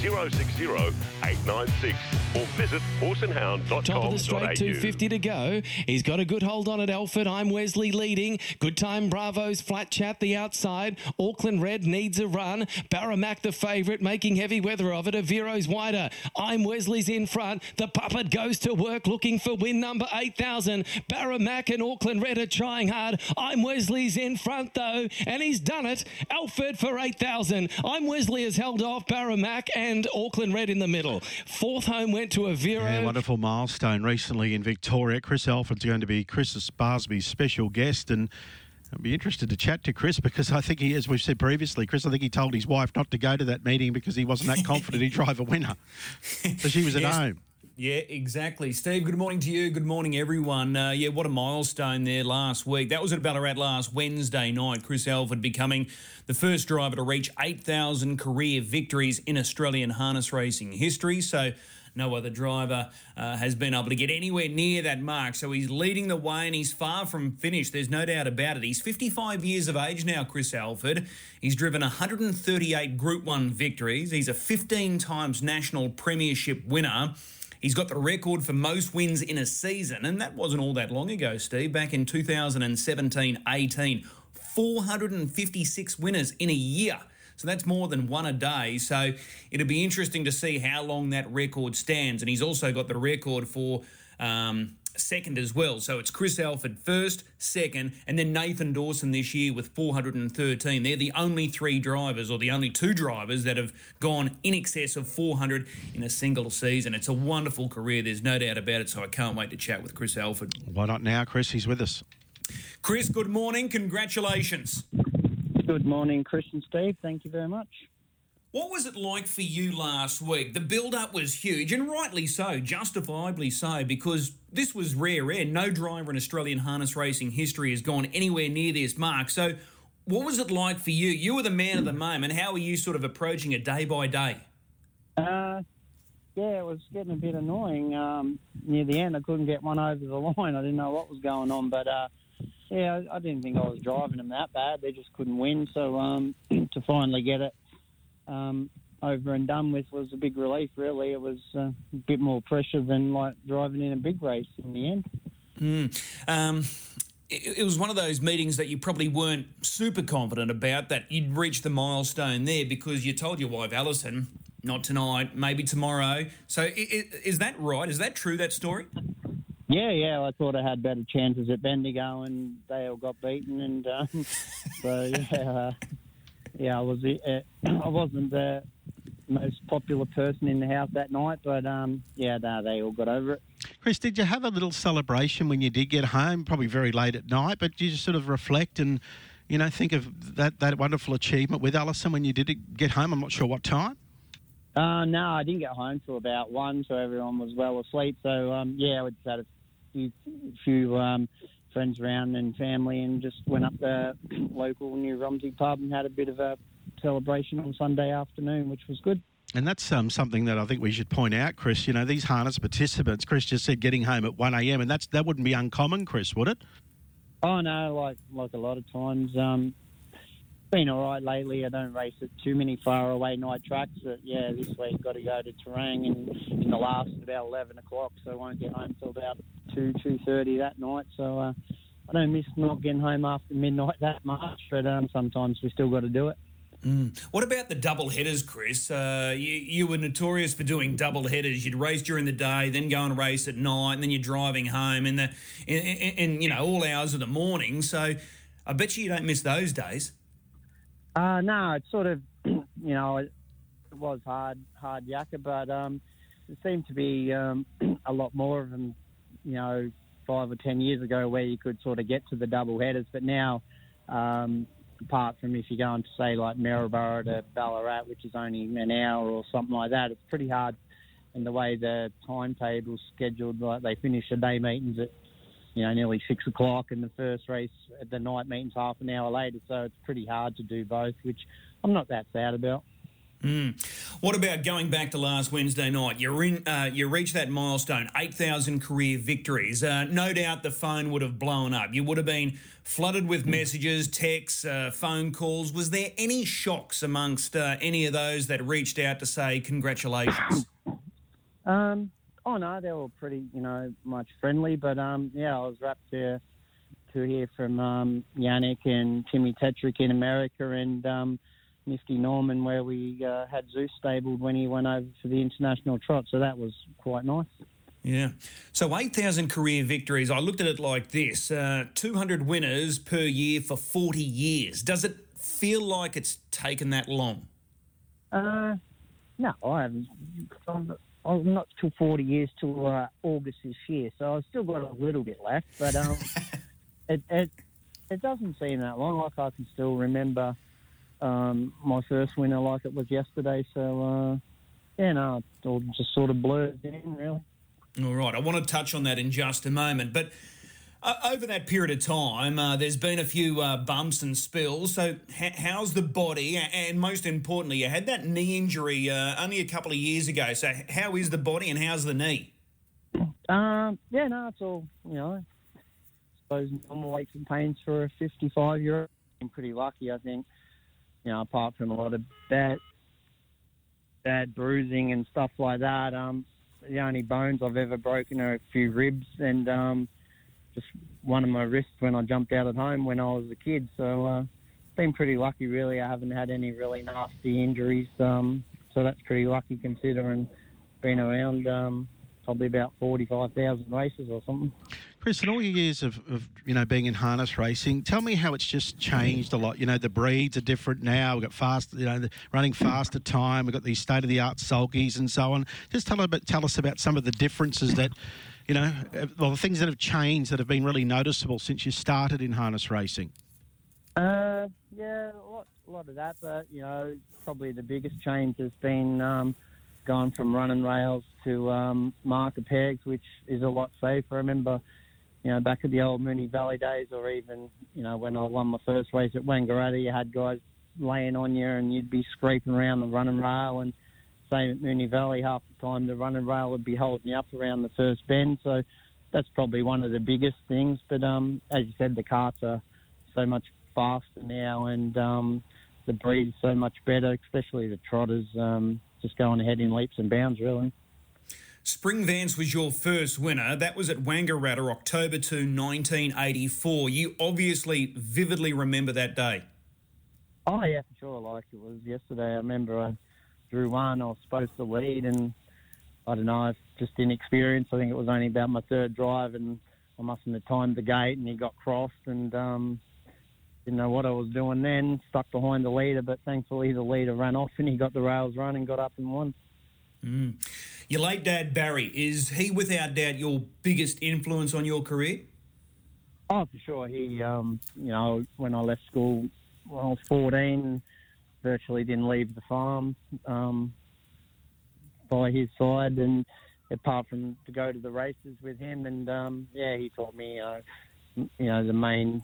060 896 or visit horseandhound.com.au. Top of the straight, 250 to go. He's got a good hold on at Alford. I'm Wesley leading. Good time, Bravo's flat chat the outside. Auckland Red needs a run. Baramac the favourite, making heavy weather of it. Avero's wider. I'm Wesley's in front. The puppet goes to work looking for win number 8,000. Baramac and Auckland Red are trying hard. I'm Wesley's in front though, and he's done it. Alford for 8,000. I'm Wesley has held off Baramac and Auckland Red in the middle. Fourth home went to Avero. Yeah, wonderful milestone recently in Victoria. Chris Alford's going to be Chris Barsby's special guest and I'd be interested to chat to Chris because I think he, as we've said previously, Chris, I think he told his wife not to go to that meeting because he wasn't that confident he'd drive a winner. So she was at Yes. home. Yeah, exactly. Steve, good morning to you. Good morning, everyone. Uh, yeah, what a milestone there last week. That was at Ballarat last Wednesday night. Chris Alford becoming the first driver to reach 8,000 career victories in Australian harness racing history. So, no other driver uh, has been able to get anywhere near that mark. So he's leading the way and he's far from finished. There's no doubt about it. He's 55 years of age now, Chris Alford. He's driven 138 Group 1 victories. He's a 15 times national premiership winner. He's got the record for most wins in a season, and that wasn't all that long ago, Steve. Back in 2017 18, 456 winners in a year. So that's more than one a day. So it'll be interesting to see how long that record stands. And he's also got the record for um, second as well. So it's Chris Alford first, second, and then Nathan Dawson this year with 413. They're the only three drivers, or the only two drivers, that have gone in excess of 400 in a single season. It's a wonderful career. There's no doubt about it. So I can't wait to chat with Chris Alford. Why not now, Chris? He's with us. Chris, good morning. Congratulations. Good morning, Chris and Steve. Thank you very much. What was it like for you last week? The build up was huge, and rightly so, justifiably so, because this was rare air. No driver in Australian harness racing history has gone anywhere near this mark. So, what was it like for you? You were the man of the moment. How are you sort of approaching it day by day? Uh, yeah, it was getting a bit annoying. Um, near the end, I couldn't get one over the line. I didn't know what was going on, but uh, yeah, I, didn't think I was driving them that bad. They just couldn't win. So um, to finally get it um, over and done with was a big relief. Really, it was uh, a bit more pressure than like driving in a big race in the end. Um, it, it was one of those meetings that you probably weren't super confident about that you'd reached the milestone there because you told your wife Alison, not tonight, maybe tomorrow. So, is that right? Is that true? That story? Yeah, yeah, I thought I had better chances at Bendigo, and they all got beaten, and um, so yeah, uh, yeah, I was uh, I wasn't the most popular person in the house that night, but um, yeah, no, they all got over it. Chris, did you have a little celebration when you did get home? Probably very late at night, but did you just sort of reflect and, you know, think of that, that wonderful achievement with Alison when you did get home? I'm not sure what time. Uh, no, I didn't get home till about one, so everyone was well asleep. So um, yeah, we just had a few, few um, friends around and family, and just went up the local New Romsey pub and had a bit of a celebration on Sunday afternoon, which was good. And that's um, something that I think we should point out, Chris. You know, these harness participants, Chris just said getting home at 1 a.m., and that's that wouldn't be uncommon, Chris, would it? Oh no, like like a lot of times. Um, been all right lately. I don't race at too many far away night tracks. But yeah, this week got to go to Terang in, in the last at about eleven o'clock, so I won't get home till about two two thirty that night. So uh, I don't miss not getting home after midnight that much, but um, sometimes we still got to do it. What about the double headers, Chris? Uh, you, you were notorious for doing double headers. You'd race during the day, then go and race at night, and then you're driving home in the in, in, in you know all hours of the morning. So I bet you you don't miss those days. Uh, no, it's sort of, you know, it, was hard, hard yakka, but um, seemed to be um, a lot more of them, you know, five or ten years ago where you could sort of get to the double headers. But now, um, apart from if you're going to say like Maryborough to Ballarat, which is only an hour or something like that, it's pretty hard. And the way the timetable's scheduled, like they finish the day meetings at you know, nearly six o'clock, and the first race at the night meeting's half an hour later. So it's pretty hard to do both, which I'm not that sad about. What about going back to last Wednesday night? You're in, uh, you reached that milestone, 8,000 career victories. Uh, no doubt the phone would have blown up. You would have been flooded with messages, texts, uh, phone calls. Was there any shocks amongst uh, any of those that reached out to say congratulations? Um, oh no, they were pretty, you know, much friendly. But um, yeah, I was wrapped to to hear from um, Yannick and Timmy Tetrick in America and um, Nifty Norman, where we uh, had Zeus stabled when he went over for the international trot. So that was quite nice. Yeah. So 8,000 career victories. I looked at it like this uh, 200 winners per year for 40 years. Does it feel like it's taken that long? Uh, no, I haven't. I'm, I'm not till 40 years till uh, August this year, so I've still got a little bit left. But um, it, it it doesn't seem that long. Like I can still remember um, my first winner like it was yesterday. So uh, yeah, no, it all just sort of blurs in really. All right. I want to touch on that in just a moment. But uh, over that period of time, uh, there's been a few uh, bumps and spills. So, h- how's the body? And most importantly, you had that knee injury uh, only a couple of years ago. So, how is the body and how's the knee? Um, yeah, no, it's all you know. I suppose normal aches and pains for a 55 year old. I'm pretty lucky, I think. You know, apart from a lot of bad, bad bruising and stuff like that. Um, the only bones I've ever broken are a few ribs and um, just one of my wrists when I jumped out at home when I was a kid. So, uh, been pretty lucky, really. I haven't had any really nasty injuries. Um, so that's pretty lucky considering been around um, probably about 45,000 races or something. Chris, in all your years of, of you know being in harness racing, tell me how it's just changed a lot. You know, the breeds are different now. We've got fast, you know, running faster time. We've got these state of the art sulkies and so on. Just tell tell us about some of the differences that, you know, uh, well, the things that have changed that have been really noticeable since you started in harness racing. Uh, yeah, a lot, a lot of that, but you know, probably the biggest change has been um, going from running rails to um, marker pegs, which is a lot safer. I remember, you know, back at the old Moonee Valley days, or even you know when I won my first race at Wangaratta, you had guys laying on you, and you'd be scraping around the running rail, and same at Moonee Valley, half the time the running rail would be holding you up around the first bend. So that's probably one of the biggest things. But um, as you said, the carts are so much faster now, and um, the breed is so much better, especially the trotters. Um, just going ahead in leaps and bounds, really. Spring Vance was your first winner. That was at Wangaratta, October 2, 1984. You obviously vividly remember that day. Oh yeah, for sure. Like it was yesterday. I remember I drew one. I was supposed to lead, and I don't know, just inexperience. I think it was only about my third drive, and I mustn't have timed the gate, and he got crossed, and um, didn't know what I was doing then. Stuck behind the leader, but thankfully the leader ran off, and he got the rails run and got up and won. Your late dad, Barry, is he without doubt your biggest influence on your career? Oh, for sure. He, um, you know, when I left school when I was 14, virtually didn't leave the farm um, by his side, and apart from to go to the races with him, and um, yeah, he taught me, uh, you know, the main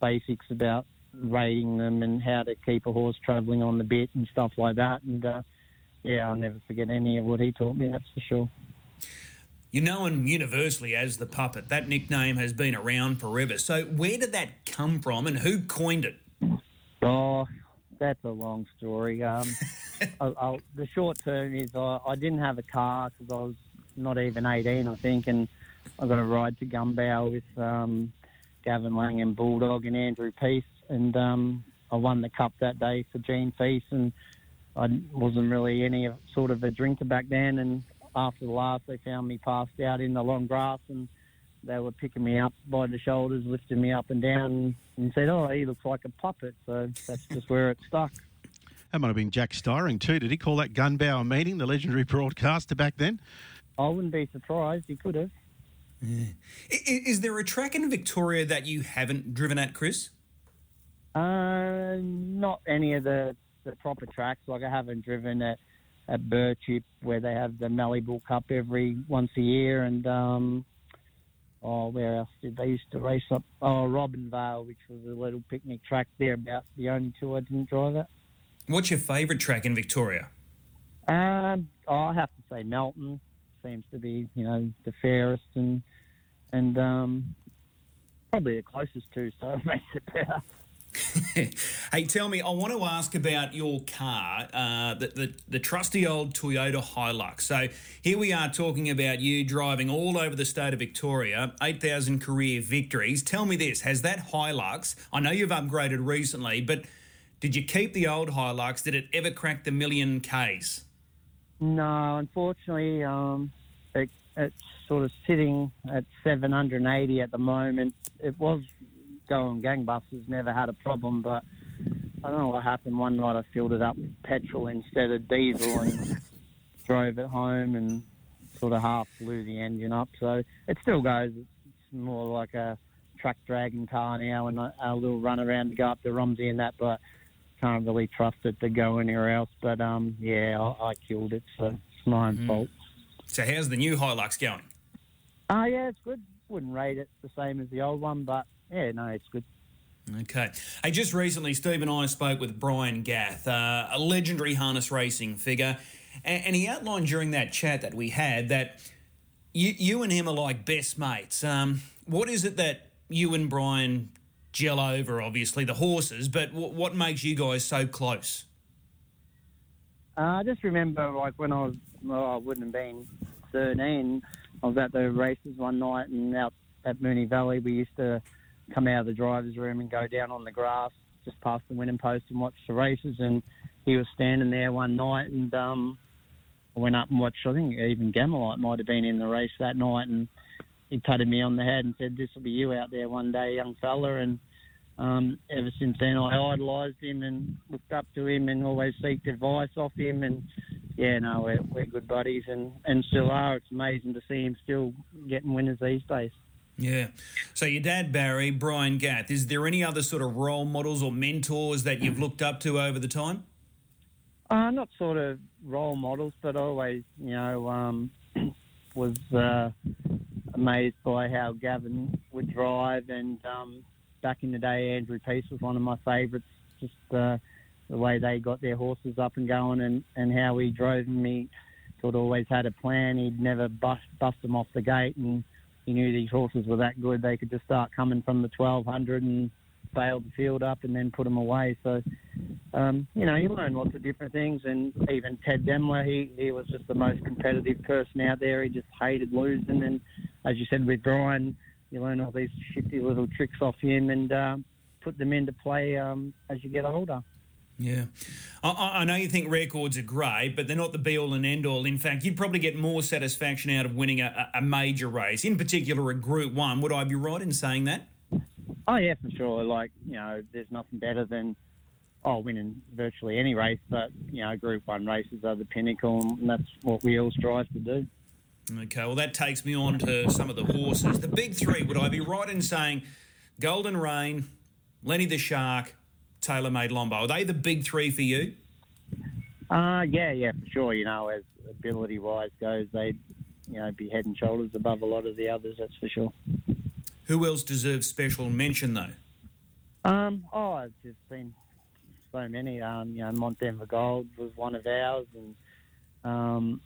basics about rating them and how to keep a horse travelling on the bit and stuff like that, and uh, yeah, I'll never forget any of what he taught me. That's for sure. You're known universally as the puppet. That nickname has been around forever. So, where did that come from and who coined it? Oh, that's a long story. Um, I, I, the short term is I, I didn't have a car because I was not even 18, I think, and I got a ride to Gunbower with um, Gavin Lang and Bulldog and Andrew Peace, and um, I won the cup that day for Gene Feast, and I wasn't really any sort of a drinker back then, and after the last, they found me passed out in the long grass, and they were picking me up by the shoulders, lifting me up and down, and said, "Oh, he looks like a puppet." So that's just where it stuck. That might have been Jack Styring too. Did he call that Gunbower meeting, the legendary broadcaster back then? I wouldn't be surprised. He could have. I- i- Is there a track in Victoria that you haven't driven at, Chris? Uh, not any of the, the proper tracks. Like I haven't driven at at Birchip where they have the Malibu Cup every once a year, and um, oh, where else did they used to race up? Oh, Robinvale, which was a little picnic track there. About the only two I didn't drive at. What's your favourite track in Victoria? Um, oh, I have to say Melton seems to be, you know, the fairest and and um, probably the closest to, so it makes it better. Hey, tell me, I want to ask about your car, uh, the, the, the trusty old Toyota Hilux. So here we are talking about you driving all over the state of Victoria, 8,000 career victories. Tell me this, has that Hilux, I know you've upgraded recently, but did you keep the old Hilux? Did it ever crack the million Ks? No, unfortunately, um, it, it's sort of sitting at 780 at the moment. It was going gangbusters, never had a problem, but I don't know what happened. One night I filled it up with petrol instead of diesel and drove it home and sort of half blew the engine up. So it still goes. It's more like a truck dragging car now and a, a little run around to go up to Romsey and that, but can't really trust it to go anywhere else. But um, yeah, I, I killed it, so it's my own fault. So how's the new Hilux going? Ah, yeah, it's good. Wouldn't rate it the same as the old one, but yeah, no, it's good. Okay. Hey, just recently, Steve and I spoke with Brian Gath, uh, a legendary harness racing figure, and, and, he outlined during that chat that we had that you, you and him are like best mates. Um, what is it that you and Brian gel over? Obviously, the horses, but w- what makes you guys so close? Uh, I just remember, like when I was, well, I wouldn't have been 13. I was at the races one night, and out at Moonee Valley, we used to come out of the driver's room and go down on the grass just past the winning post and watch the races. And he was standing there one night, and um, I went up and watched. I think even Gammalite might have been in the race that night, and he patted me on the head and said, "This will be you out there one day, young fella." And um, ever since then, I idolised him and looked up to him and always seeked advice off him. And yeah, no, we're, we're good buddies and, and still are. It's amazing to see him still getting winners these days. Yeah. So your dad, Barry, Brian Gath, is there any other sort of role models or mentors that you've looked up to over the time? Uh, not sort of role models, but always, you know, um, was uh, amazed by how Gavin would drive. And um, back in the day, Andrew Peace was one of my favourites. Just uh, the way they got their horses up and going, and, and how he drove me. Sort of always had a plan. He'd never bust bust them off the gate and he knew these horses were that good. They could just start coming from the 1200 and bail the field up and then put them away. So, um, you know, you learn lots of different things. And even Ted Demmler, he, he was just the most competitive person out there. He just hated losing. And as you said with Brian, you learn all these shifty little tricks off him and uh, put them into play um, as you get older. Yeah. I, I, know you think records are great, but they're not the be all and end all. In fact, you'd probably get more satisfaction out of winning a, a major race, in particular a Group 1. Would I be right in saying that? Oh, yeah, for sure. Like, you know, there's nothing better than, oh, winning virtually any race, but, you know, Group 1 races are the pinnacle, and that's what we all strive to do. Okay, well, that takes me on to some of the horses. The big three, would I be right in saying Golden Reign, Lenny the Shark, TaylorMade Lombo. Are they the big three for you? Uh, yeah, yeah, for sure. You know, as ability wise goes, they'd you know be head and shoulders above a lot of the others. That's for sure. Who else deserves special mention though? Um, oh, I've just been so many. Um, you know, Mont Denver Gold was one of ours, and um,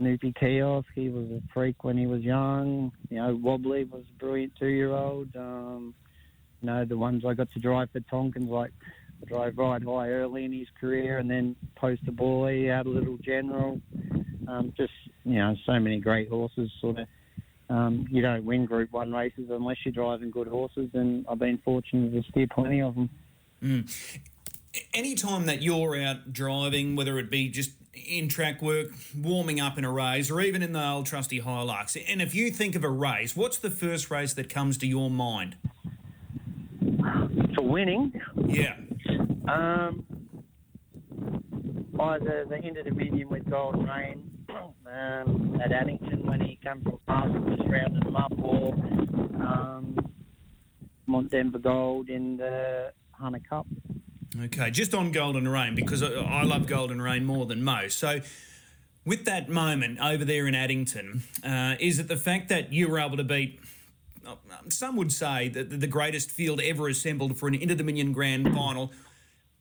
Noopy Kiosk, he was a freak when he was young. You know, Wobbly was a brilliant two-year-old. Um, you know, the ones I got to drive for Tonkins, like drove Ride High early in his career and then Poster Boy, had a little general. Um, just, you know, so many great horses sort of. Um, you don't win Group 1 races unless you're driving good horses, and I've been fortunate to steer plenty of them. Mm. Anytime that you're out driving, whether it be just in track work, warming up in a race, or even in the old trusty Hilux, and if you think of a race, what's the first race that comes to your mind? Winning. Yeah. Um, either the Inter Dominion with Golden Reign um, at Addington when he came from past and just rounded them up, or um, Mont Denver Gold in the Hunter Cup. Okay, just on Golden Reign because I love Golden Reign more than most. So, with that moment over there in Addington, uh, is it the fact that you were able to beat some would say that the greatest field ever assembled for an Inter Dominion Grand Final.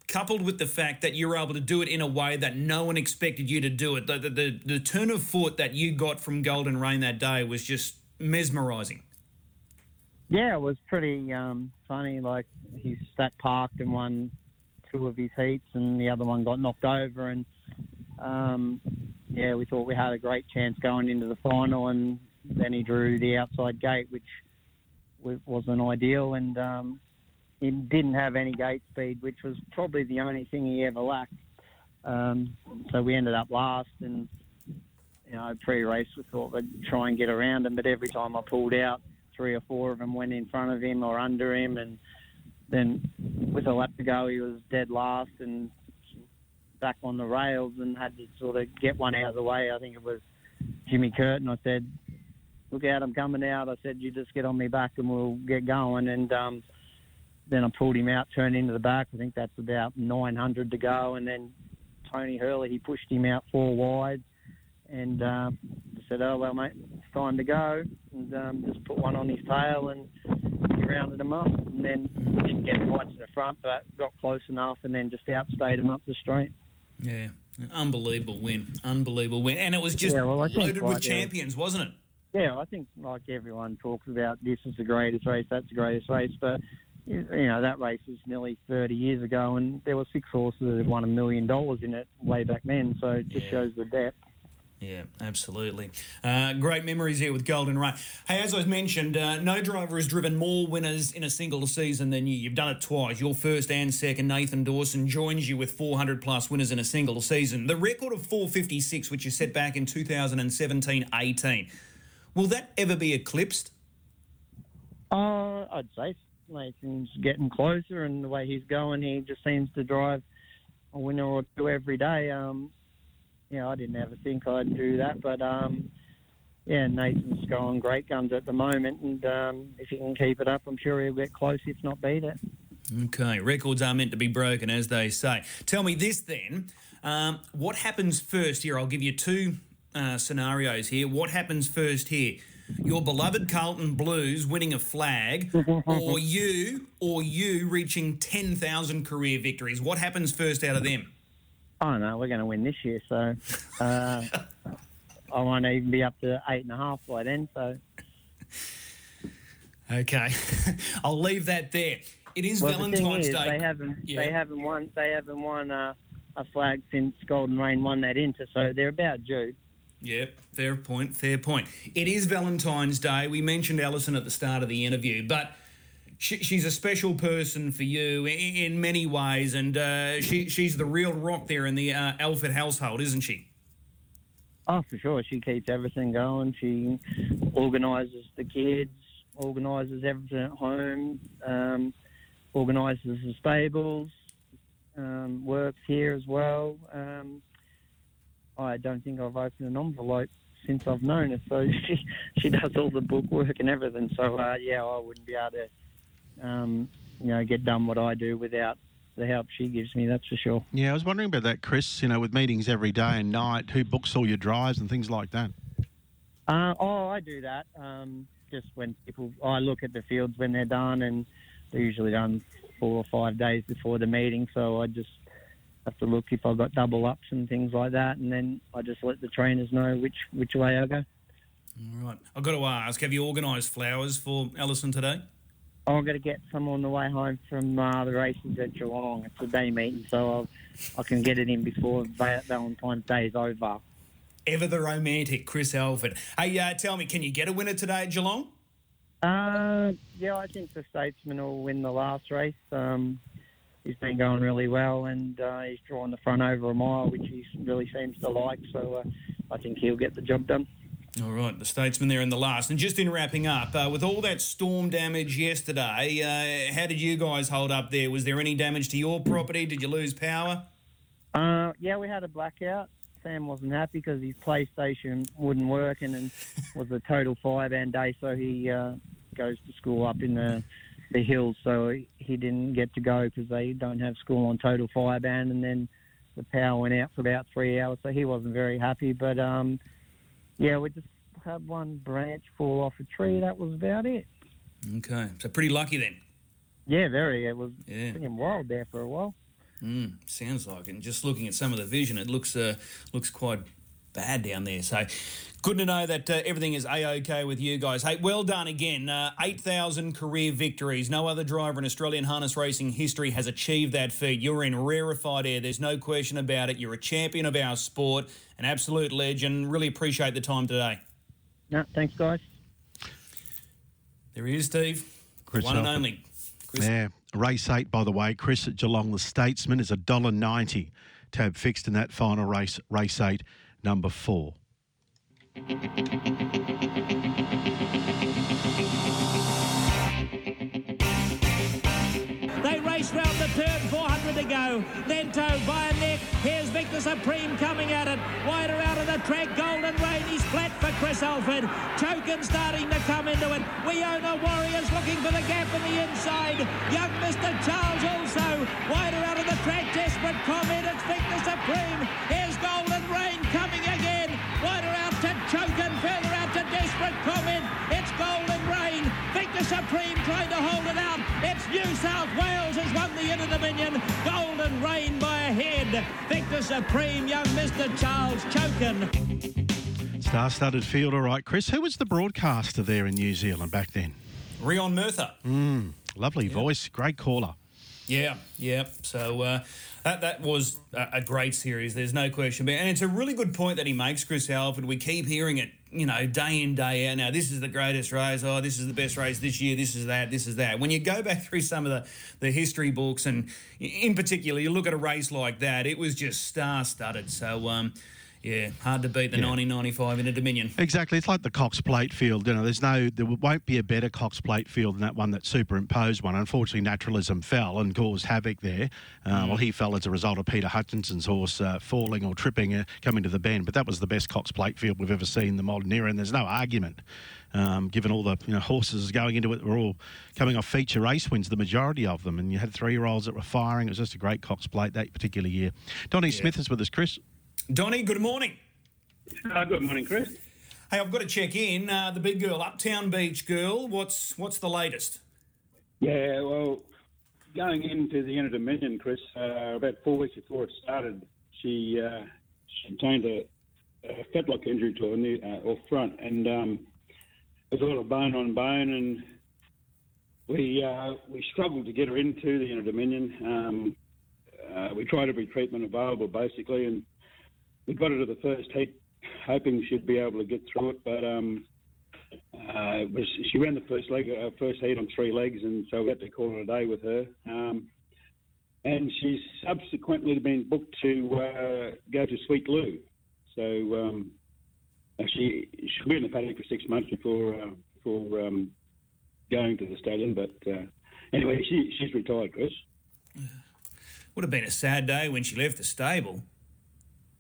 coupled with the fact that you were able to do it in a way that no one expected you to do it. The, the, the, turn of foot that you got from Golden Reign that day was just mesmerising. Yeah, it was pretty um, funny. Like he sat parked and won two of his heats, and the other one got knocked over. And um, yeah, we thought we had a great chance going into the final, and then he drew the outside gate, which wasn't ideal. And um, he didn't have any gate speed, which was probably the only thing he ever lacked. Um, so we ended up last, and you know, pre-race we thought we'd try and get around him, but every time I pulled out, three or four of them went in front of him or under him, and then with a lap to go, he was dead last and back on the rails and had to sort of get one out of the way. I think it was Jimmy Curtin. I said, "Look out, I'm coming out." I said, "You just get on me back and we'll get going." And um, then I pulled him out, turned into the back. I think that's about 900 to go, and then Tony Herlihy he pushed him out four wide and um, said, "Oh well, mate, it's time to go." And um, just put one on his tail and he rounded him up, and then didn't get right to the front, but got close enough, and then just outstayed him up the straight. Yeah, an unbelievable win, unbelievable win, and it was just Yeah, well, loaded with champions, wasn't it? Yeah, I think like everyone talks about, this is the greatest race, that's the greatest race, but you know that race was nearly 30 years ago, and there were six horses that had won a million dollars in it way back then, so it just Yeah. shows the depth. Yeah, absolutely. Uh, great memories here with Golden Reign. Hey, as I mentioned, uh, no driver has driven more winners in a single season than you. You've done it twice. Your first and second, Nathan Dawson, joins you with 400 plus winners in a single season. The record of 456, which you set back in 2017 18, will that ever be eclipsed? Uh, I'd say Nathan's getting closer, and the way he's going, he just seems to drive a winner or two every day. Um, know, I didn't ever think I'd do that, but um, yeah, Nathan's going great guns at the moment, and um, if he can keep it up, I'm sure he'll get close, if not beat it. Okay, records are meant to be broken, as they say. Tell me this then. Um, what happens first here? I'll give you two uh, scenarios here. What happens first here? Your beloved Carlton Blues winning a flag, or you, or you reaching ten thousand career victories. What happens first out of them? I don't know. We're going to win this year, so uh, I won't even be up to eight and a half by then. So Okay, I'll leave that there. It is well, the Valentine's is, Day. they haven't Yeah. they haven't won they haven't won uh, a flag since Golden Reign won that Inter, so they're about due. Yep, fair point, fair point. It is Valentine's Day. We mentioned Alison at the start of the interview, but she, she's a special person for you in, in many ways, and uh, she, she's the real rock there in the uh, Alford household, isn't she? Oh, for sure. She keeps everything going. She organises the kids, organises everything at home, um, organises the stables, um, works here as well. Um, I don't think I've opened an envelope since I've known her, so she she does all the bookwork and everything. So uh, yeah, I wouldn't be able to, um, you know, get done what I do without the help she gives me. That's for sure. Yeah, I was wondering about that, Chris. You know, with meetings every day and night, who books all your drives and things like that? Uh, oh, I do that. Um, just when people, I look at the fields when they're done, and they're usually done four or five days before the meeting. So I just have to look if I've got double ups and things like that, and then I just let the trainers know which which way I go. All right. I've got to ask have you organised flowers for Alison today? I've got to get some on the way home from uh, the races at Geelong. It's a day meeting, so I'll, I can get it in before Valentine's Day is over. Ever the romantic, Chris Alford. Hey, uh, tell me, can you get a winner today at Geelong? Uh, yeah, I think the Statesman will win the last race. Um, he's been going really well, and uh, he's drawn the front over a mile, which he really seems to like. So uh, I think he'll get the job done. All right, the statesman there in the last. And just in wrapping up, uh, with all that storm damage yesterday, uh, how did you guys hold up there? Was there any damage to your property? Did you lose power? Uh, yeah, we had a blackout. Sam wasn't happy because his PlayStation wouldn't work, and it was a total five-band day. So he uh, goes to school up in the the hills, so he didn't get to go because they don't have school on total fire ban. And then the power went out for about three hours, so he wasn't very happy. But um, yeah, we just had one branch fall off a tree. That was about it. Okay, so pretty lucky then. Yeah, very. It was Yeah. freaking wild there for a while. Sounds like it. And just looking at some of the vision, it looks uh, looks quite bad down there. So good to know that uh, everything is a-okay with you guys. Hey, well done again. Uh, 8,000 career victories. No other driver in Australian harness racing history has achieved that feat. You're in rarefied air. There's no question about it. You're a champion of our sport, an absolute legend. Really appreciate the time today. No, thanks, guys. There he is, Steve. Chris One and only. Chris Yeah, race eight, by the way. Chris at Geelong, the Statesman, is $1.90. Tab fixed in that final race, race eight, number four. They race round the turn, 400 to go. Lento by a neck. Here's Victor Supreme coming at it. Wider out of the track. Golden Reign. He's flat for Chris Alford. Token starting to come into it. Weona Warriors looking for the gap in the inside. Young Mr. Charles also. Wider out of the track. Desperate comment. It's Victor Supreme. Here's Golden Reign coming again. Wider out to Token. Further out to Desperate comment. It's Golden Reign. Victor Supreme trying to hold it out. It's New South Wales has won the Inter Dominion. Golden Reign by a head. Victor Supreme, young Mr. Charles Chokin. Star-studded field, all right. Chris, who was the broadcaster there in New Zealand back then? Reon Murtha. Lovely voice, great caller. Yeah, yeah. So uh, that that was a, great series. There's no question. And it's a really good point that he makes, Chris Alford. We keep hearing it, you know, day in day out. Now this is the greatest race. Oh, this is the best race this year. This is that. This is that. When you go back through some of the the history books, and in particular, you look at a race like that, it was just star studded. So. Um, yeah, hard to beat the Yeah. 1995 Inter Dominion. Exactly. It's like the Cox Plate field. You know, there's no, there won't be a better Cox Plate field than that one that superimposed one. Unfortunately, naturalism fell and caused havoc there. Uh, Well, he fell as a result of Peter Hutchinson's horse uh, falling or tripping uh, coming to the bend. But that was the best Cox Plate field we've ever seen in the modern era, and there's no argument. Um, given all the you know horses going into it were all coming off feature race wins, the majority of them, and you had three year olds that were firing. It was just a great Cox Plate that particular year. Donny Smith is with us, Chris. Donny, good morning. Uh, good morning, Chris. Hey, I've got to check in. Uh, the big girl, Uptown Beach girl. What's what's the latest? Yeah, well, going into the Inter Dominion, Chris, uh, about four weeks before it started, she uh, she obtained a, a fetlock injury to her knee uh, off front, and um, it was a lot of bone on bone, and we uh, we struggled to get her into the Inter Dominion. Um, uh, we tried every treatment available, basically, and we got her to the first heat, hoping she'd be able to get through it, but. Um, uh, it was, she ran the first leg, uh, first heat on three legs, and so we had to call it a day with her. Um, and she's subsequently been booked to uh, go to Sweet Lou. So um, she she'll be in the paddock for six months before uh, before um, going to the stadium. But uh, anyway, she she's retired, Chris. Would have been a sad day when she left the stable.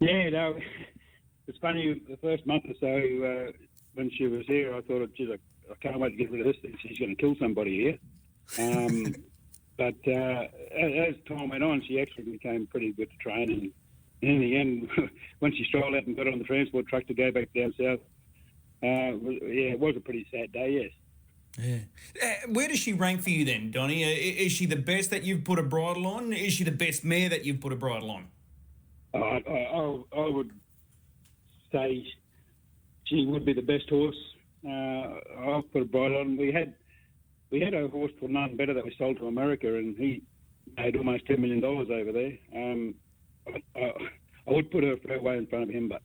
Yeah, no, it's funny. The first month or so uh, when she was here, I thought, geez, I, I can't wait to get rid of this thing. She's going to kill somebody here. Um, but uh, as, as time went on, she actually became pretty good to train. And in the end, when she strolled out and got on the transport truck to go back down south, uh, yeah, it was a pretty sad day. Yes. Yeah. Uh, where does she rank for you then, Donny? Uh, is she the best that you've put a bridle on? Is she the best mare that you've put a bridle on? I, I, I, I would say she would be the best horse. Uh, I've put a bridle on. We had we had a horse called None Better that we sold to America, and he made almost ten million dollars over there. Um, I, I, I would put her fair way in front of him, but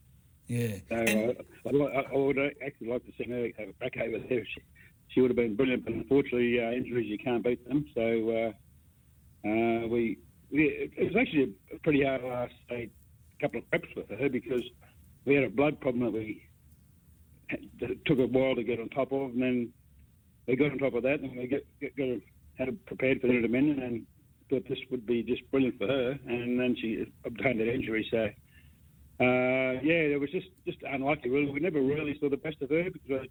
Yeah. uh, And- I, I'd I would actually like to see her have a crack over there. She, she would have been brilliant, but unfortunately, uh, injuries you can't beat them. So uh, uh, we, we it was actually a pretty hard last say, couple of preps with her because we had a blood problem that we that it took a while to get on top of, and then we got on top of that, and we get, get, got her, had prepared for the Dominion, and thought this would be just brilliant for her, and then she obtained that injury. So uh, yeah, it was just just unlucky. Really, we never really saw the best of her because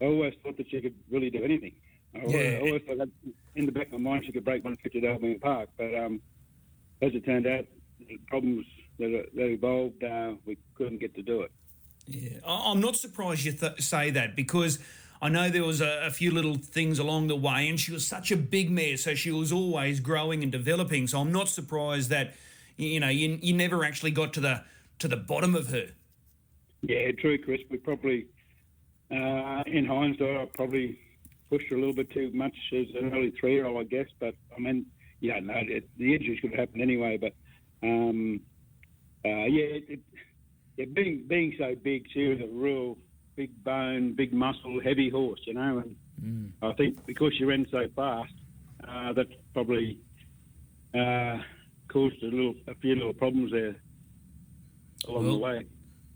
I, I always thought that she could really do anything. I, always- Yeah. I always thought that in the back of my mind she could break 150 at Albion Park, but um, as it turned out, the problems that, that evolved, uh, we couldn't get to do it. Yeah, I'm not surprised you th- say that because I know there was a, a, few little things along the way, and she was such a big mare, so she was always growing and developing. So I'm not surprised that you know you, you never actually got to the to the bottom of her. Yeah, true, Chris. We probably, uh, in hindsight, I probably pushed her a little bit too much as an early three-year-old, I guess. But I mean, yeah, no, it, the injuries could have happened anyway. But um, uh, yeah, it, yeah, being being so big, she was a real big bone, big muscle, heavy horse, you know. And mm. I think because she ran so fast, uh, that probably uh, caused a little, a few little problems there along well, the way.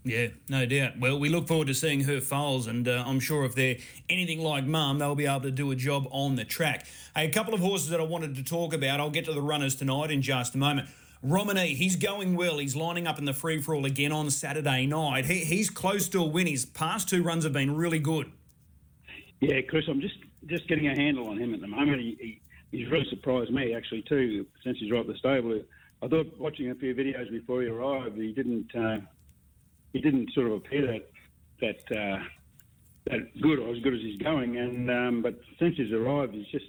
Yeah, no doubt. Well, we look forward to seeing her foals, and uh, I'm sure if they're anything like Mum, they'll be able to do a job on the track. Hey, a couple of horses that I wanted to talk about. I'll get to the runners tonight in just a moment. Romani, he's going well. He's lining up in the free for all again on Saturday night. He, he's close to a win. His past two runs have been really good. Yeah, Chris, I'm just just getting a handle on him at the moment. He, he he's really surprised me actually too since he's right at the stable. I thought watching a few videos before he arrived, he didn't uh, he didn't sort of appear that that uh, that good or as good as he's going. And um, but since he's arrived, he's just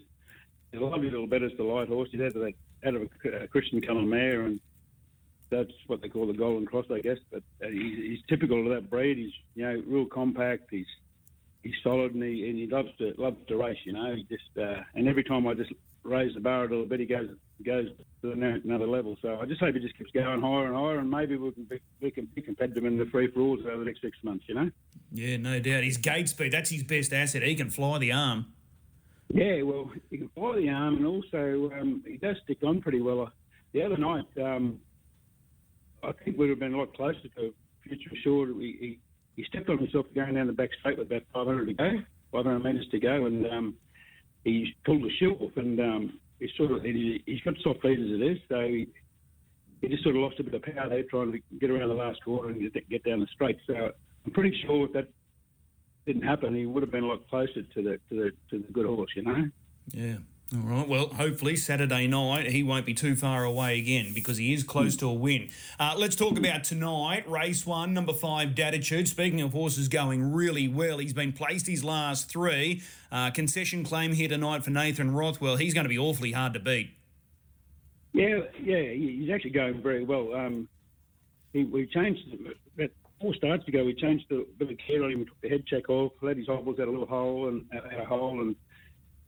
he's a lovely little bit as the light horse. He's of that out of a, Christian Cullen mare, and that's what they call the Golden Cross, I guess. But uh, he's, he's typical of that breed. He's you know real compact. He's he's solid, and he and he loves to loves to race. You know, he just uh, and every time I just raise the bar a little bit, he goes goes to another level. So I just hope he just keeps going higher and higher, and maybe we can be, we can be competitive in the free for alls over the next six months. You know. Yeah, no doubt. His gate speed, that's his best asset. He can fly the arm. Yeah, well, he can fly the arm, and also um, he does stick on pretty well. The other night, um, I think we'd have been a lot closer to future assured. He, he, he stepped on himself going down the back straight with about 500 to go, 500 metres to go, and um, he pulled the shoe off, and um, he's sort of he, has got soft feet as it is, so he, he just sort of lost a bit of power there trying to get around the last corner and get down the straight. So I'm pretty sure that didn't happen, he would have been a lot closer to the to the to the good horse, you know. Yeah. All right. Well, hopefully Saturday night he won't be too far away again because he is close to a win. Uh, let's talk about tonight. Race one, number five, Datitude. Speaking of horses going really well, he's been placed his last three. Uh, concession claim here tonight for Nathan Rothwell. He's going to be awfully hard to beat. Yeah, yeah, he's actually going very well. Um, he, we changed four starts ago, we changed a bit of care on him. We took the head check off, let his hobbles out a little hole and out a hole, and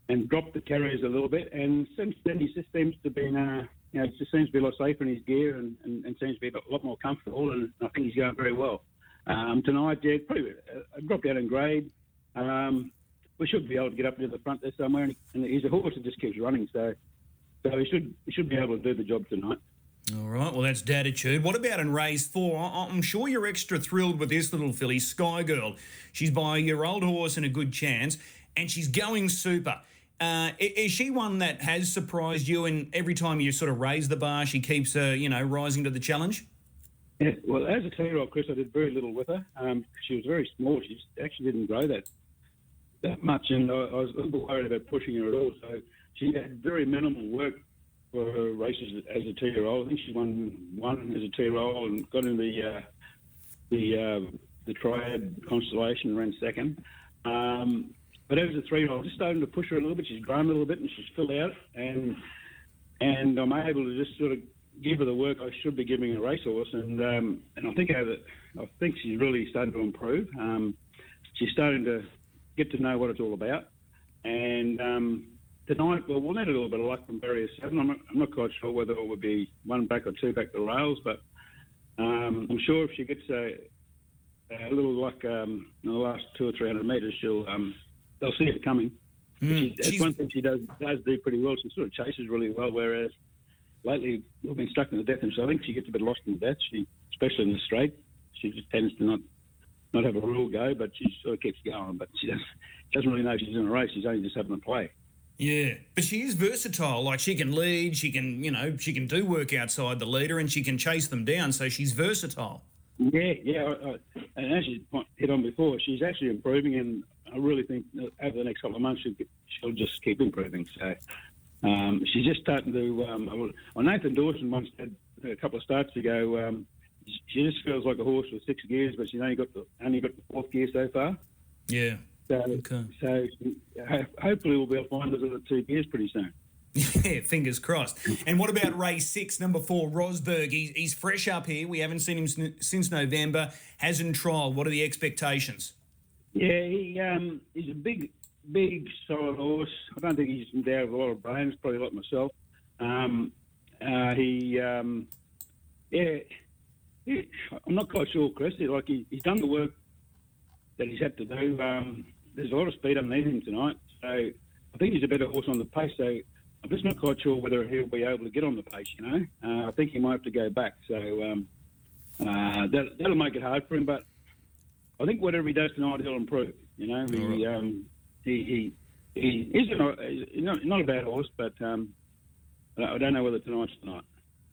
and dropped the carriers a little bit. And since then, he just seems to be, you know, just seems to be a lot safer in his gear and, and, and seems to be a lot more comfortable. And I think he's going very well. Um, tonight, yeah, probably uh, dropped out in grade. Um, we should be able to get up to the front there somewhere. And, and he's a horse that just keeps running, so so he should he should be able to do the job tonight. All right, well, that's Datitude. What about in race four? I'm sure you're extra thrilled with this little filly, Sky Girl. She's by your old horse and a good chance, and she's going super. Uh, is she one that has surprised you? And every time you sort of raise the bar, she keeps, uh, you know, rising to the challenge. Yeah, well, as a two-year-old, Chris, I did very little with her. Um, she was very small. She actually didn't grow that that much, and I, I was a little worried about pushing her at all. So she had very minimal work for her races as a two-year-old. I think she won one as a two-year-old and got in the uh, the uh, the triad constellation and ran second. Um, but as a three-year-old, just starting to push her a little bit. She's grown a little bit and she's filled out, and and I'm able to just sort of give her the work I should be giving a racehorse. And um, and I think I think she's really starting to improve. Um, she's starting to get to know what it's all about, and um, tonight, well, we'll need a little bit of luck from Barrier 7. I'm not, I'm not quite sure whether it would be one back or two back the rails, but um, I'm sure if she gets a, a little luck um, in the last two or three hundred metres, she'll um, they'll see it coming. Mm, she, that's one thing she does does do pretty well. She sort of chases really well, whereas lately we've been stuck in the death and So I think she gets a bit lost in the death. She, especially in the straight, she just tends to not not have a real go, but she sort of keeps going. But she doesn't, doesn't really know she's in a race. She's only just having a play. Yeah, but she is versatile. Like she can lead, she can, you know, she can do work outside the leader, and she can chase them down. So she's versatile. Yeah, yeah, and as you hit on before, she's actually improving, and I really think over the next couple of months she'll, she'll just keep improving. So um, she's just starting to. Um, well, Nathan Dawson once had a couple of starts ago. Um, she just feels like a horse with six gears, but she's only got the only got the fourth gear so far. Yeah. So, Okay. so hopefully we'll be able to find us at the two gears pretty soon. Yeah, fingers crossed. And what about race six, number four, Rosberg? He's, he's fresh up here. We haven't seen him since November. Hasn't trialled. What are the expectations? Yeah, he um, he's a big, big, solid horse. I don't think he's endowed with a lot of brains, probably like myself. Um, uh, he, um, yeah, he, I'm not quite sure, Chris. Like he, he's done the work that he's had to do. Um, there's a lot of speed underneath him tonight, so I think he's a better horse on the pace. So I'm just not quite sure whether he'll be able to get on the pace. You know, uh, I think he might have to go back. So um, uh, that, that'll make it hard for him, but. I think whatever he does tonight, he'll improve. You know, he um, he he he is not not a bad horse, but um, I don't know whether tonight's tonight.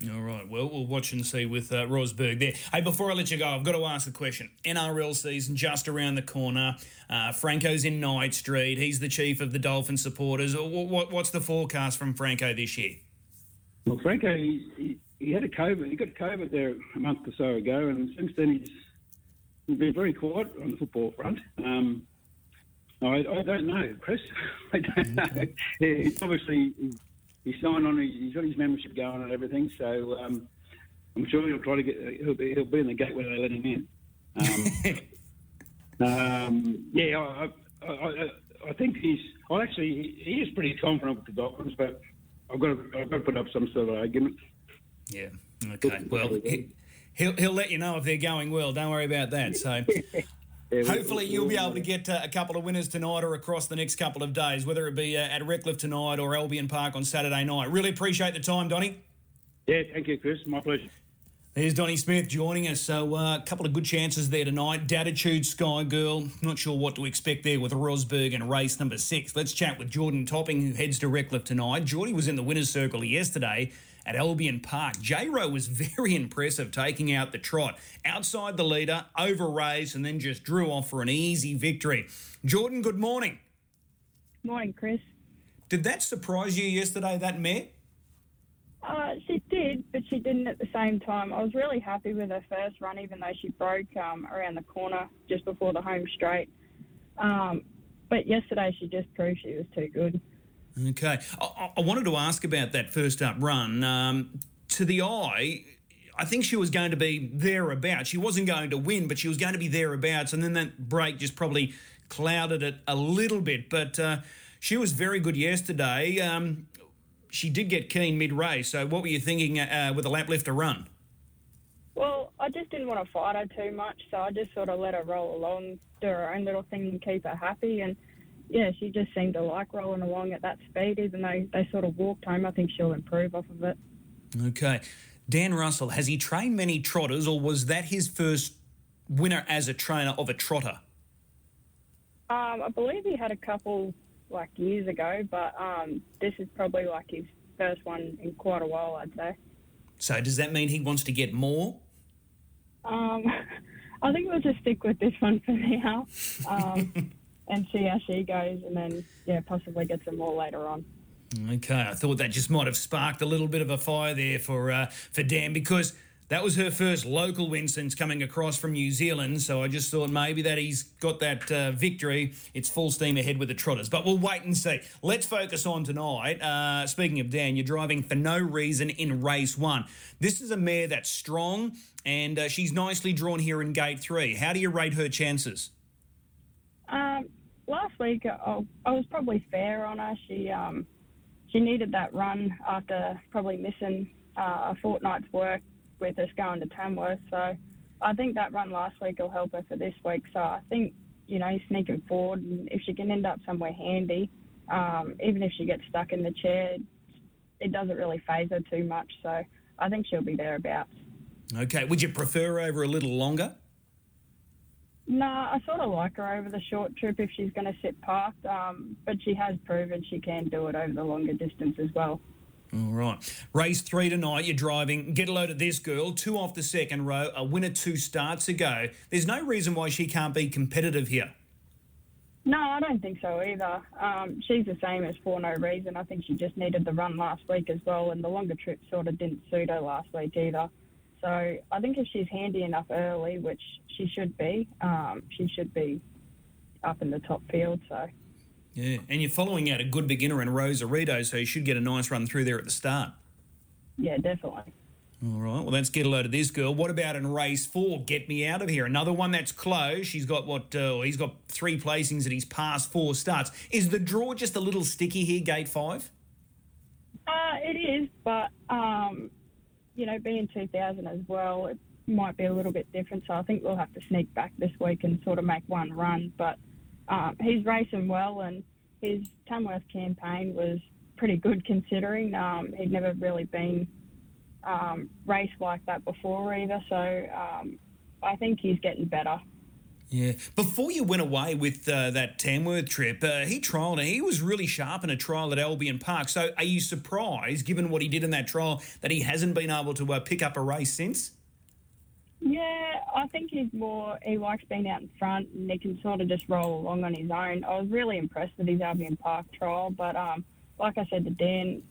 All right. Well, we'll watch and see with uh, Rosberg there. Hey, before I let you go, I've got to ask the question. NRL season just around the corner. Uh, Franco's in Knight Street. He's the chief of the Dolphin supporters. What, what, what's the forecast from Franco this year? Well, Franco, he, he, he had a COVID. He got COVID there a month or so ago, and since then he's been very quiet on the football front. Um, I, I don't know, Chris. I don't know. Yeah, He's obviously he's signed on. He's got his membership going and everything. So um, I'm sure he'll try to get. He'll be, he'll be in the gate when they let him in. Um, um, yeah, I, I, I, I think he's. Well, actually, he, is pretty confident with the Dolphins, but I've got to, I've got to put up some sort of argument. Yeah. Okay. Well, he, he'll, he'll let you know if they're going well. Don't worry about that. So. Yeah, Hopefully, we- you'll be able to get uh, a couple of winners tonight or across the next couple of days, whether it be uh, at Redcliffe tonight or Albion Park on Saturday night. Really appreciate the time, Donny. Yeah, thank you, Chris. My pleasure. There's Donny Smith joining us. So, uh, a couple of good chances there tonight. Datitude, Sky Girl. Not sure what to expect there with Rosberg and race number six. Let's chat with Jordan Topping, who heads to Redcliffe tonight. Geordie was in the winner's circle yesterday at Albion Park. J Row was very impressive, taking out the trot. Outside the leader, over race, and then just drew off for an easy victory. Jordan, good morning. Morning, Chris. Did that surprise you yesterday, that mare? Uh, she did, but she didn't at the same time. I was really happy with her first run, even though she broke um, around the corner just before the home straight. Um, but yesterday, she just proved she was too good. Okay. I, I- wanted to ask about that first up run. Um, to the eye, I think she was going to be thereabouts. She wasn't going to win, but she was going to be thereabouts. And then that break just probably clouded it a little bit. But uh, she was very good yesterday. Um, she did get keen mid race. So, what were you thinking uh, with a lap left to run? Well, I just didn't want to fight her too much, so I just sort of let her roll along, do her own little thing, and keep her happy. And yeah, she just seemed to like rolling along at that speed, even though they sort of walked home. I think she'll improve off of it. Okay. Dan Russell, has he trained many trotters, or was that his first winner as a trainer of a trotter? Um, I believe he had a couple like years ago, but um, this is probably like his first one in quite a while, I'd say. So, does that mean he wants to get more? Um, I think we'll just stick with this one for now um, and see how she goes, and then yeah, possibly get some more later on. Okay, I thought that just might have sparked a little bit of a fire there for uh, for Dan because that was her first local win since coming across from New Zealand. So I just thought maybe that he's got that uh, victory. It's full steam ahead with the Trotters, but we'll wait and see. Let's focus on tonight. Uh, speaking of Dan, you're driving for no reason in race one. This is a mare that's strong and uh, she's nicely drawn here in gate three. How do you rate her chances? Um, last week, I, I was probably fair on her. She um, she needed that run after probably missing uh, a fortnight's work with us going to Tamworth. So I think that run last week will help her for this week. So I think you know sneaking forward, and if she can end up somewhere handy, um, even if she gets stuck in the chair, it doesn't really faze her too much. So I think she'll be thereabouts. Okay, would you prefer over a little longer? No, I sort of like her over the short trip if she's going to sit parked, um, but she has proven she can do it over the longer distance as well. All right. Race three tonight. You're driving. Get a load of this girl. Two off the second row. A winner two starts ago. There's no reason why she can't be competitive here. No, I don't think so either. Um, she's the same as for no reason. I think she just needed the run last week as well, and the longer trip sort of didn't suit her last week either. So I think if she's handy enough early, which she should be, um, she should be up in the top field. So Yeah, and you're following out a good beginner in Rosarito, so you should get a nice run through there at the start. yeah, definitely. All right, well, let's get a load of this girl. What about in race four? Get me out of here. Another one that's close. She's got what? Uh, he's got three placings at his past four starts. Is the draw just a little sticky here, gate five? Uh, it is, but um, you know, being 2000 as well, it might be a little bit different. So I think we'll have to sneak back this week and sort of make one run. But um, he's racing well, and his Tamworth campaign was pretty good considering um, he'd never really been um, raced like that before either. So um, I think he's getting better. Yeah. Before you went away with uh, that Tamworth trip, uh, he trialled and he was really sharp in a trial at Albion Park. So are you surprised, given what he did in that trial, that he hasn't been able to uh, pick up a race since? Yeah, I think he's more, he likes being out in front and he can sort of just roll along on his own. I was really impressed with his Albion Park trial, but um, like I said to Dan,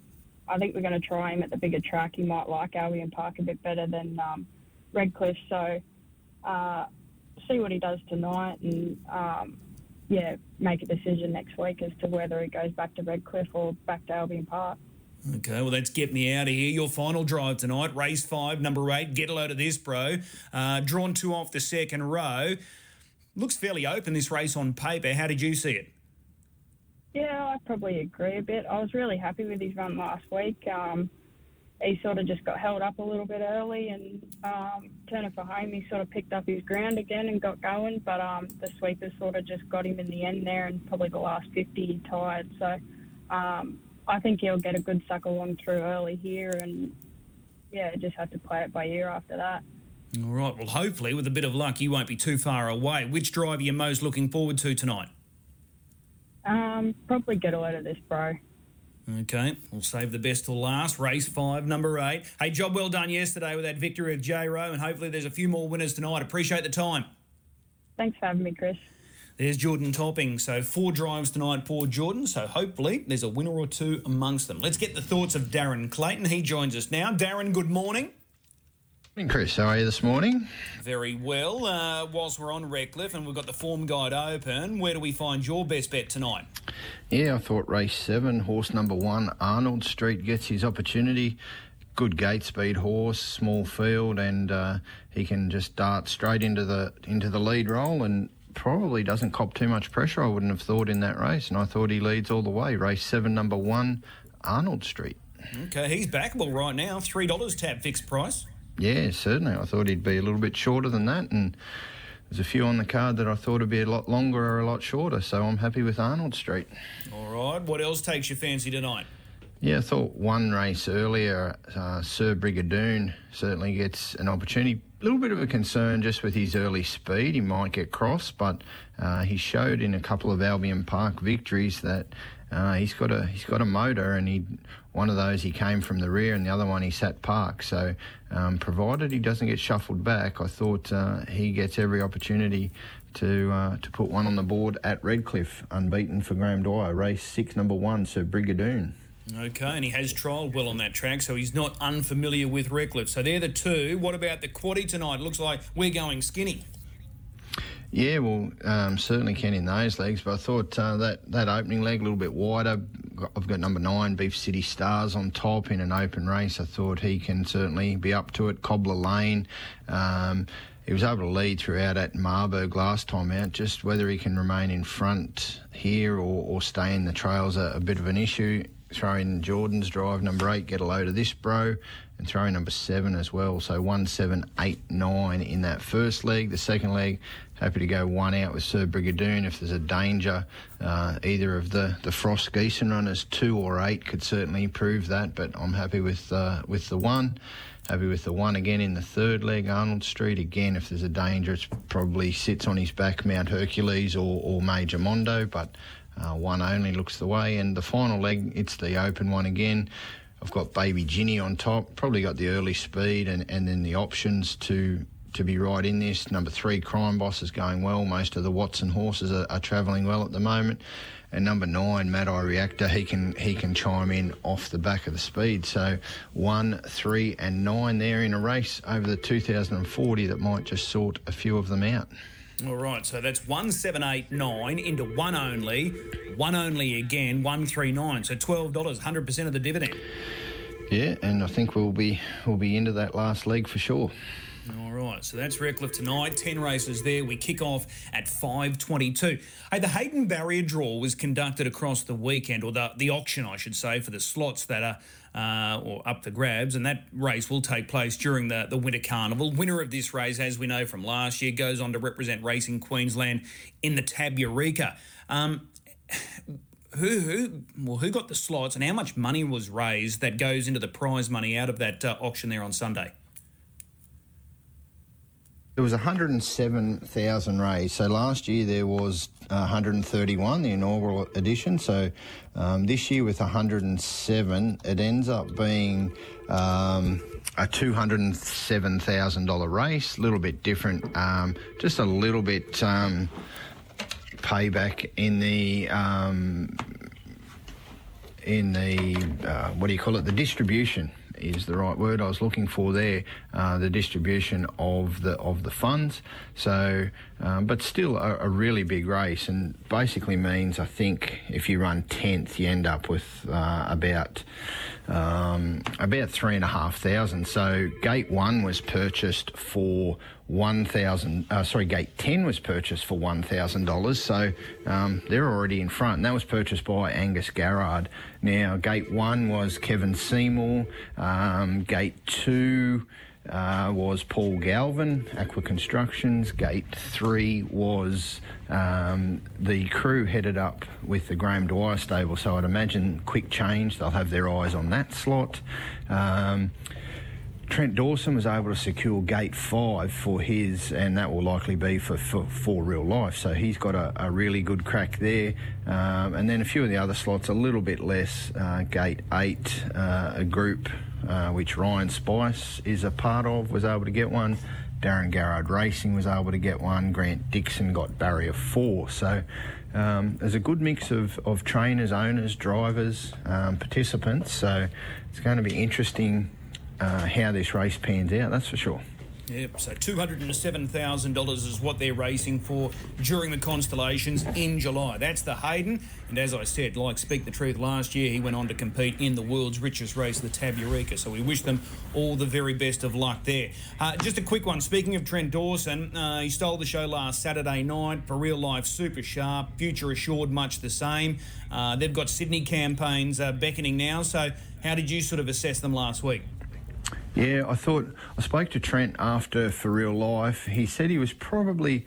I think we're going to try him at the bigger track. He might like Albion Park a bit better than um, Redcliffe, so uh, see what he does tonight and um, yeah, make a decision next week as to whether he goes back to Redcliffe or back to Albion Park. Okay, well, let's get me out of here. Your final drive tonight, race five, number eight. Get a load of this, bro. Uh, drawn two off the second row. Looks fairly open, this race on paper. How did you see it? Yeah, I probably agree a bit. I was really happy with his run last week. Um, he sort of just got held up a little bit early, and um, turning for home, he sort of picked up his ground again and got going. But um, the sweepers sort of just got him in the end there, and probably the last 50 he tired. So um, I think he'll get a good suck along through early here, and yeah, just have to play it by ear after that. All right, well, hopefully, with a bit of luck, you won't be too far away. Which drive are you most looking forward to tonight? Um, probably get a load of this, bro. Okay, we'll save the best till last. Race five, number eight. Hey, job well done yesterday with that victory of J Row, and hopefully there's a few more winners tonight. Appreciate the time. Thanks for having me, Chris. There's Jordan Topping. So four drives tonight for Jordan. So hopefully there's a winner or two amongst them. Let's get the thoughts of Darren Clayton. He joins us now. Darren, good morning. Chris, how are you this morning? Very well. Uh, whilst we're on Redcliffe and we've got the form guide open, where do we find your best bet tonight? Yeah, I thought race seven, horse number one, Arnold Street gets his opportunity. Good gate speed horse, small field, and uh, he can just dart straight into the into the lead role and probably doesn't cop too much pressure. I wouldn't have thought in that race, and I thought he leads all the way. Race seven, number one, Arnold Street. Okay, he's backable right now. Three dollars tab fixed price. Yeah, certainly. I thought he'd be a little bit shorter than that, and there's a few on the card that I thought would be a lot longer or a lot shorter. So I'm happy with Arnold Street. All right. What else takes your fancy tonight? Yeah, I thought one race earlier, uh, Sir Brigadoon certainly gets an opportunity. A little bit of a concern just with his early speed. He might get cross, but uh, he showed in a couple of Albion Park victories that uh, he's got a he's got a motor, and he one of those he came from the rear, and the other one he sat park. So, um, provided he doesn't get shuffled back, I thought uh, he gets every opportunity to uh, to put one on the board at Redcliffe, unbeaten for Graham Dwyer. Race six, number one, Sir Brigadoon. Okay, and he has trialled well on that track, so he's not unfamiliar with Redcliffe. So they're the two. What about the quaddy tonight? Looks like we're going skinny. Yeah, well, um, certainly can in those legs, but I thought uh, that that opening leg a little bit wider. I've got number nine, Beef City Stars, on top in an open race. I thought he can certainly be up to it. Cobbler Lane. Um, he was able to lead throughout at Marburg last time out. Just whether he can remain in front here or, or stay in the trails a, a bit of an issue. Throw in Jordan's drive number eight, get a load of this, bro, and throw in number seven as well. So one, seven, eight, nine in that first leg. The second leg, happy to go one out with Sir Brigadoon if there's a danger. Uh, either of the, the Frost Geeson runners, two or eight, could certainly prove that, but I'm happy with uh, with the one. Happy with the one again in the third leg, Arnold Street. Again, if there's a danger, it probably sits on his back, Mount Hercules or, or Major Mondo, but uh, one only looks the way. And the final leg, it's the open one again. I've got Baby Ginny on top. Probably got the early speed and, and then the options to to be right in this. Number three, Crime Boss is going well. Most of the Watson horses are, are travelling well at the moment. And number nine, Mad Eye Reactor, he can he can chime in off the back of the speed. So one, three, and nine there in a race over the 2040 that might just sort a few of them out. All right, so that's one seven eight nine into one only, one only again, one three nine. So twelve dollars, hundred percent of the dividend. Yeah, and I think we'll be we'll be into that last leg for sure. All right, so that's Redcliffe tonight. Ten races there. We kick off at five twenty-two. Hey, the Hayden Barrier draw was conducted across the weekend, or the the auction, I should say, for the slots that are. Uh, or up the grabs, and that race will take place during the, the Winter Carnival. Winner of this race, as we know from last year, goes on to represent Racing Queensland in the Tab Eureka. Um, who who well who got the slots and how much money was raised that goes into the prize money out of that uh, auction there on Sunday? There was 107,000 raised. So last year there was 131, the inaugural edition. So um, this year with 107, it ends up being um, a $207,000 race. A little bit different, um, just a little bit um, payback in the um, in the uh, what do you call it? The distribution is the right word I was looking for there. Uh, the distribution of the of the funds. So, um, but still a, a, really big race, and basically means I think if you run tenth, you end up with uh, about um, about three and a half thousand. So gate one was purchased for one thousand. Uh, sorry, gate ten was purchased for one thousand dollars. So um, they're already in front. And that was purchased by Angus Garrard. Now gate one was Kevin Seymour. Um, gate two. Uh, was Paul Galvin, Aqua Constructions. Gate three was um, the crew headed up with the Graham Dwyer stable, so I'd imagine quick change. They'll have their eyes on that slot. Um, Trent Dawson was able to secure gate five for his, and that will likely be for, for, for real life. So he's got a, a really good crack there. Um, and then a few of the other slots a little bit less. Uh, gate eight, uh, a group uh, which Ryan Spice is a part of, was able to get one. Darren Garrard Racing was able to get one. Grant Dixon got barrier four. So um, there's a good mix of, of trainers, owners, drivers, um, participants. So it's going to be interesting uh, how this race pans out, that's for sure. Yep, so $207,000 is what they're racing for during the Constellations in July. That's the Hayden. And as I said, like Speak the Truth last year, he went on to compete in the world's richest race, the Tab. So we wish them all the very best of luck there. Uh, just a quick one. Speaking of Trent Dawson, uh, he stole the show last Saturday night for real life, super sharp, future assured, much the same. Uh, they've got Sydney campaigns uh, beckoning now. So how did you sort of assess them last week? Yeah, I thought I spoke to Trent after for real life. He said he was probably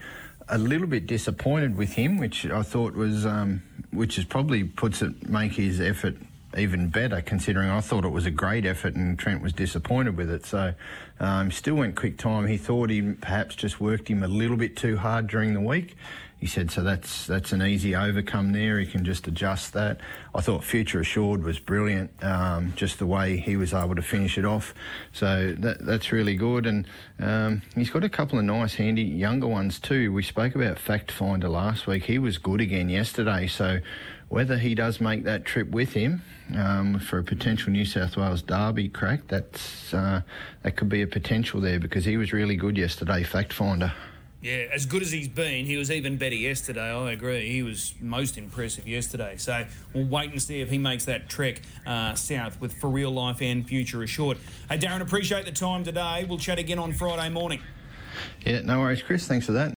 a little bit disappointed with him, which I thought was, um, which is probably puts it make his effort even better, considering I thought it was a great effort and Trent was disappointed with it. So, um, still went quick time. He thought he perhaps just worked him a little bit too hard during the week he said, so that's that's an easy overcome there. He can just adjust that. I thought Future Assured was brilliant, um, just the way he was able to finish it off. So that that's really good. And um, he's got a couple of nice, handy younger ones too. We spoke about Fact Finder last week. He was good again yesterday. So whether he does make that trip with him um, for a potential New South Wales Derby crack, that's uh, that could be a potential there because he was really good yesterday. Fact Finder. Yeah, as good as he's been, he was even better yesterday. I agree. He was most impressive yesterday. So we'll wait and see if he makes that trek uh, south with for real life and future assured. Hey, Darren, appreciate the time today. We'll chat again on Friday morning. Yeah, no worries, Chris. Thanks for that.